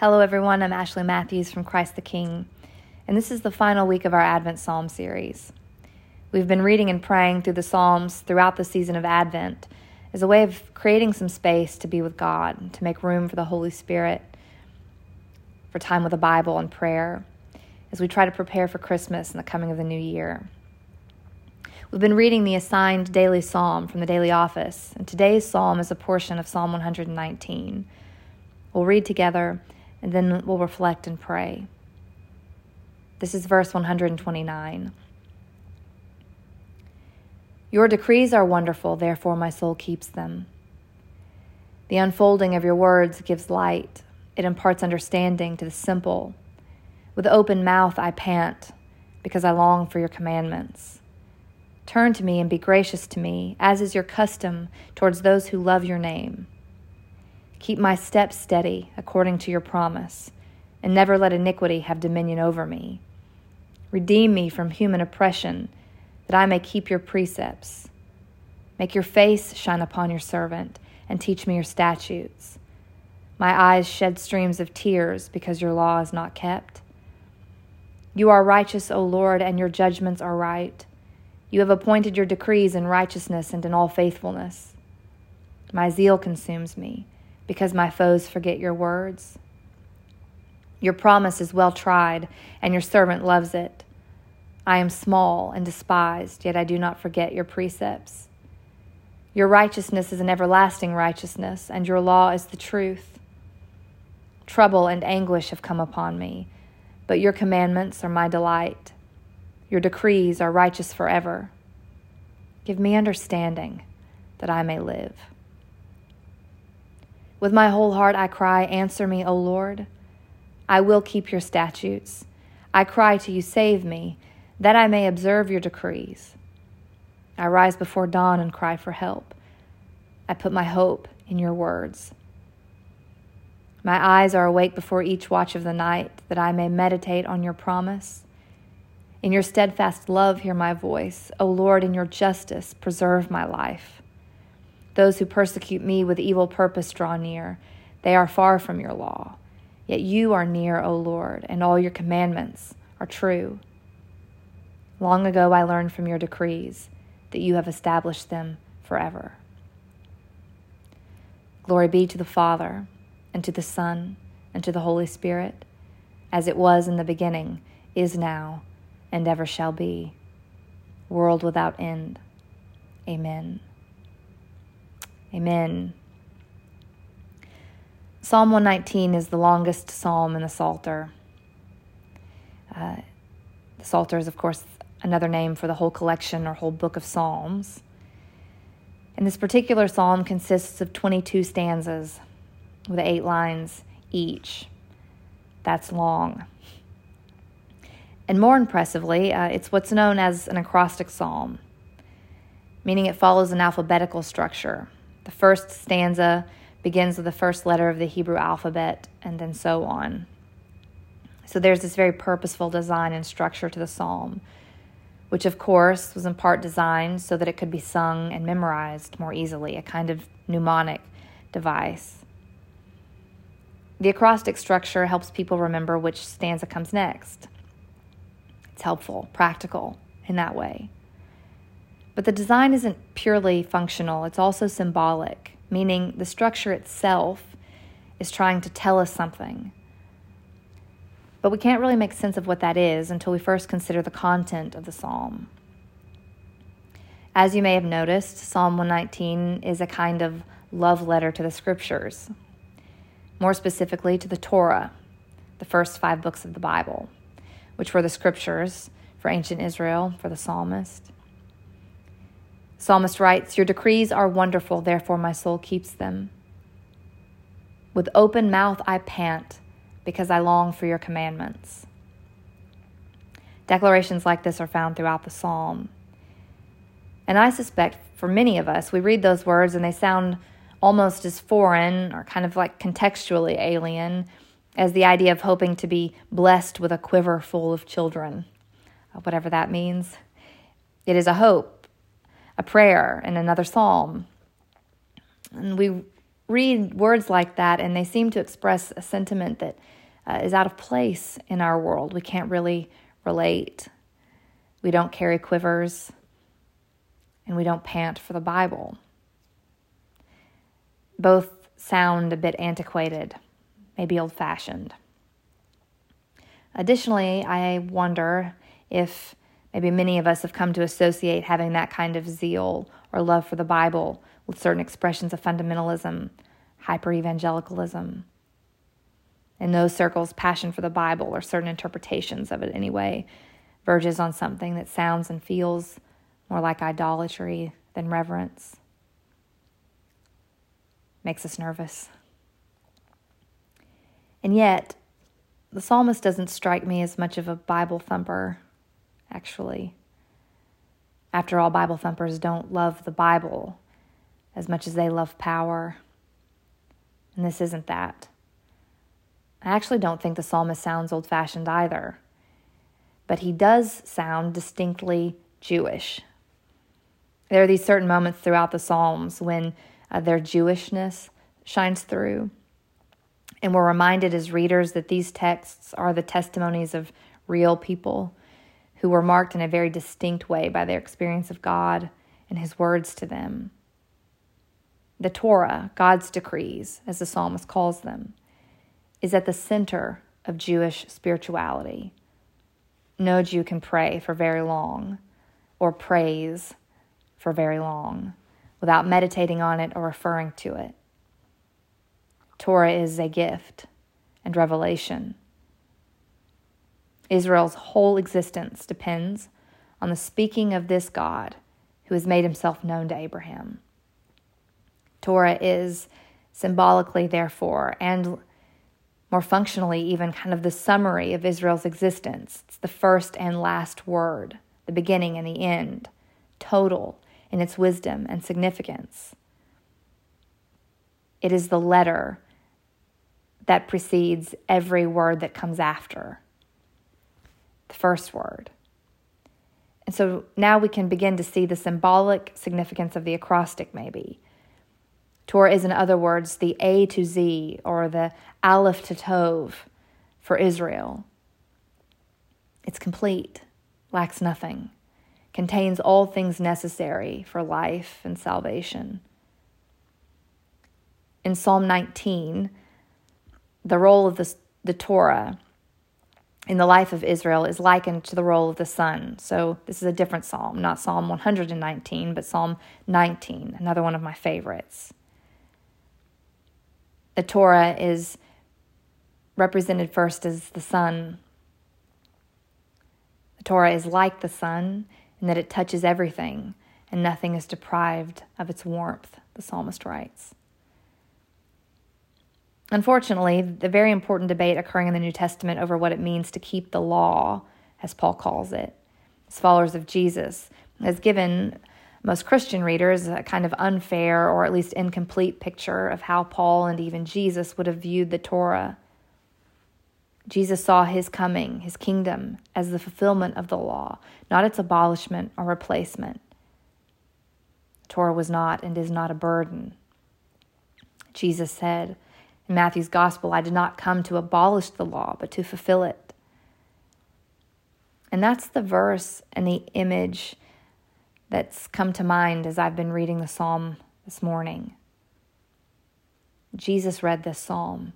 Hello, everyone. I'm Ashley Mathews from Christ the King, and this is the final week of our Advent Psalm series. We've been reading and praying through the Psalms throughout the season of Advent as a way of creating some space to be with God, to make room for the Holy Spirit, for time with the Bible and prayer, as we try to prepare for Christmas and the coming of the new year. We've been reading the assigned daily psalm from the daily office, and today's psalm is a portion of Psalm 119. We'll read together and then we'll reflect and pray. This is verse 129. Your decrees are wonderful, therefore my soul keeps them. The unfolding of your words gives light, it imparts understanding to the simple. With open mouth I pant, because I long for your commandments. Turn to me and be gracious to me, as is your custom towards those who love your name. Keep my steps steady according to your promise, and never let iniquity have dominion over me. Redeem me from human oppression, that I may keep your precepts. Make your face shine upon your servant, and teach me your statutes. My eyes shed streams of tears because your law is not kept. You are righteous, O Lord, and your judgments are right. You have appointed your decrees in righteousness and in all faithfulness. My zeal consumes me because my foes forget your words. Your promise is well tried, and your servant loves it. I am small and despised, yet I do not forget your precepts. Your righteousness is an everlasting righteousness, and your law is the truth. Trouble and anguish have come upon me, but your commandments are my delight. Your decrees are righteous forever. Give me understanding that I may live. With my whole heart I cry, Answer me, O Lord. I will keep your statutes. I cry to you, Save me, that I may observe your decrees. I rise before dawn and cry for help. I put my hope in your words. My eyes are awake before each watch of the night, that I may meditate on your promise. In your steadfast love, hear my voice. O Lord, in your justice, preserve my life. Those who persecute me with evil purpose draw near. They are far from your law. Yet you are near, O Lord, and all your commandments are true. Long ago I learned from your decrees that you have established them forever. Glory be to the Father, and to the Son, and to the Holy Spirit, as it was in the beginning, is now, and ever shall be, world without end. Amen. Amen. Psalm 119 is the longest psalm in the Psalter. Uh, the Psalter is, of course, another name for the whole collection or whole book of Psalms. And this particular psalm consists of 22 stanzas with eight lines each. That's long. And more impressively, uh, it's what's known as an acrostic psalm, meaning it follows an alphabetical structure. The first stanza begins with the first letter of the Hebrew alphabet, and then so on. So there's this very purposeful design and structure to the psalm, which of course was in part designed so that it could be sung and memorized more easily, a kind of mnemonic device. The acrostic structure helps people remember which stanza comes next. It's helpful, practical in that way. But the design isn't purely functional, it's also symbolic, meaning the structure itself is trying to tell us something. But we can't really make sense of what that is until we first consider the content of the psalm. As you may have noticed, Psalm 119 is a kind of love letter to the scriptures, more specifically to the Torah, the first five books of the Bible, which were the scriptures for ancient Israel for the psalmist. Psalmist writes, Your decrees are wonderful, therefore my soul keeps them. With open mouth I pant, because I long for your commandments. Declarations like this are found throughout the psalm. And I suspect for many of us, we read those words and they sound almost as foreign or kind of like contextually alien as the idea of hoping to be blessed with a quiver full of children, whatever that means. It is a hope a prayer and another psalm. And we read words like that and they seem to express a sentiment that uh, is out of place in our world. We can't really relate. We don't carry quivers and we don't pant for the Bible. Both sound a bit antiquated, maybe old fashioned. Additionally, I wonder if maybe many of us have come to associate having that kind of zeal or love for the Bible with certain expressions of fundamentalism, hyper evangelicalism. In those circles, passion for the Bible or certain interpretations of it anyway verges on something that sounds and feels more like idolatry than reverence. Makes us nervous. And yet, the psalmist doesn't strike me as much of a Bible thumper, actually. After all, Bible thumpers don't love the Bible as much as they love power. And this isn't that. I actually don't think the psalmist sounds old fashioned either, but he does sound distinctly Jewish. There are these certain moments throughout the Psalms when uh, their Jewishness shines through. And we're reminded as readers that these texts are the testimonies of real people who were marked in a very distinct way by their experience of God and His words to them. The Torah, God's decrees, as the psalmist calls them, is at the center of Jewish spirituality. No Jew can pray for very long or praise for very long without meditating on it or referring to it. Torah is a gift and revelation. Israel's whole existence depends on the speaking of this God who has made himself known to Abraham. Torah is symbolically, therefore, and more functionally, even kind of the summary of Israel's existence. It's the first and last word, the beginning and the end, total in its wisdom and significance. It is the letter that precedes every word that comes after the first word. And so now we can begin to see the symbolic significance of the acrostic, maybe. Torah is, in other words, the A to Z or the Aleph to Tov for Israel. It's complete, lacks nothing, contains all things necessary for life and salvation. In Psalm 19, the role of the, the Torah in the life of Israel is likened to the role of the sun. So this is a different psalm, not Psalm 119, but Psalm 19, another one of my favorites. The Torah is represented first as the sun. The Torah is like the sun in that it touches everything and nothing is deprived of its warmth, the psalmist writes. Unfortunately, the very important debate occurring in the New Testament over what it means to keep the law, as Paul calls it, as followers of Jesus, has given most Christian readers a kind of unfair or at least incomplete picture of how Paul and even Jesus would have viewed the Torah. Jesus saw his coming, his kingdom, as the fulfillment of the law, not its abolishment or replacement. The Torah was not and is not a burden. Jesus said, in Matthew's gospel, I did not come to abolish the law, but to fulfill it. And that's the verse and the image that's come to mind as I've been reading the psalm this morning. Jesus read this psalm.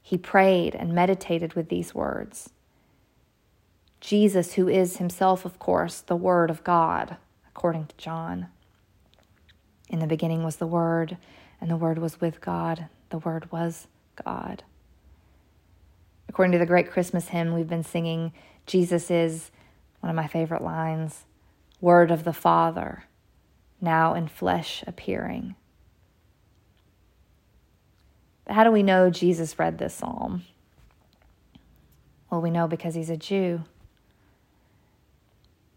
He prayed and meditated with these words. Jesus, who is himself, of course, the Word of God, according to John. In the beginning was the Word, and the Word was with God, the Word was God. According to the great Christmas hymn we've been singing, Jesus is one of my favorite lines Word of the Father, now in flesh appearing. But how do we know Jesus read this psalm? Well, we know because he's a Jew.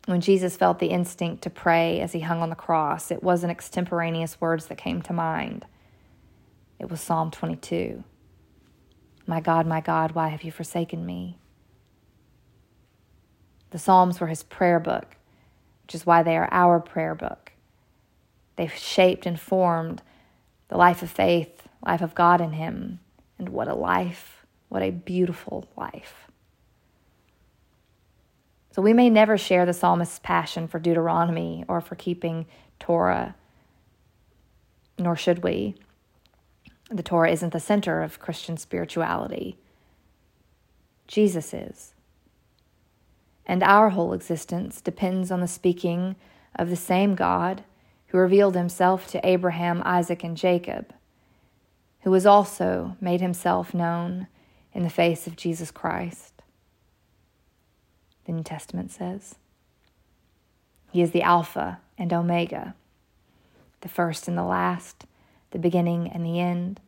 When Jesus felt the instinct to pray as he hung on the cross, it wasn't extemporaneous words that came to mind. It was Psalm 22. My God, my God, why have you forsaken me? The Psalms were his prayer book, which is why they are our prayer book. They've shaped and formed the life of faith, life of God in him. And what a life, what a beautiful life. So we may never share the psalmist's passion for Deuteronomy or for keeping Torah, nor should we. The Torah isn't the center of Christian spirituality. Jesus is. And our whole existence depends on the speaking of the same God who revealed himself to Abraham, Isaac, and Jacob, who has also made himself known in the face of Jesus Christ. The New Testament says. He is the Alpha and Omega, the first and the last, the beginning and the end,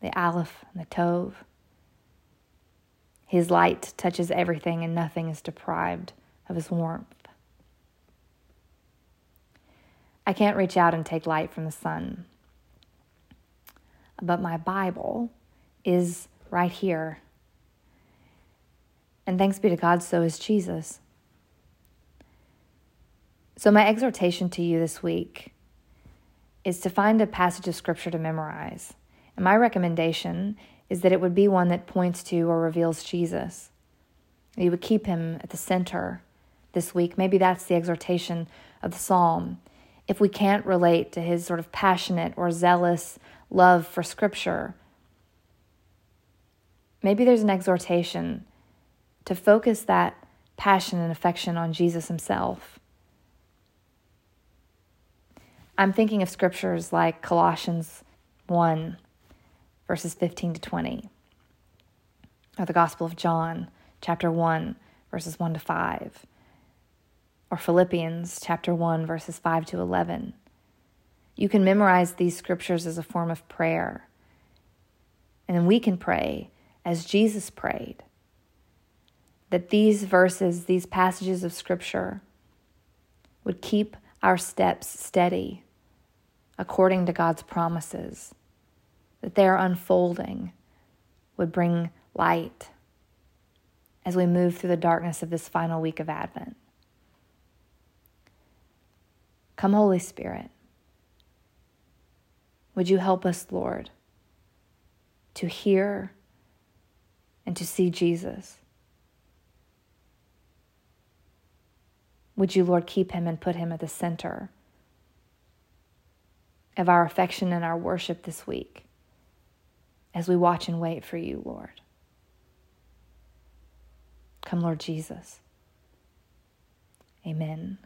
the Aleph and the Tov. His light touches everything and nothing is deprived of his warmth. I can't reach out and take light from the sun. But my Bible is right here. And thanks be to God, so is Jesus. So, my exhortation to you this week is to find a passage of scripture to memorize. And my recommendation is that it would be one that points to or reveals Jesus. You would keep him at the center this week. Maybe that's the exhortation of the psalm if we can't relate to his sort of passionate or zealous love for Scripture, maybe there's an exhortation to focus that passion and affection on Jesus himself. I'm thinking of scriptures like Colossians 1, verses 15 to 20, or the Gospel of John, chapter 1, verses 1 to 5 or Philippians chapter 1 verses 5 to 11. You can memorize these scriptures as a form of prayer. And then we can pray as Jesus prayed. That these verses, these passages of scripture would keep our steps steady according to God's promises, that their unfolding would bring light as we move through the darkness of this final week of Advent. Come, Holy Spirit. Would you help us, Lord, to hear and to see Jesus? Would you, Lord, keep him and put him at the center of our affection and our worship this week as we watch and wait for you, Lord? Come, Lord Jesus. Amen.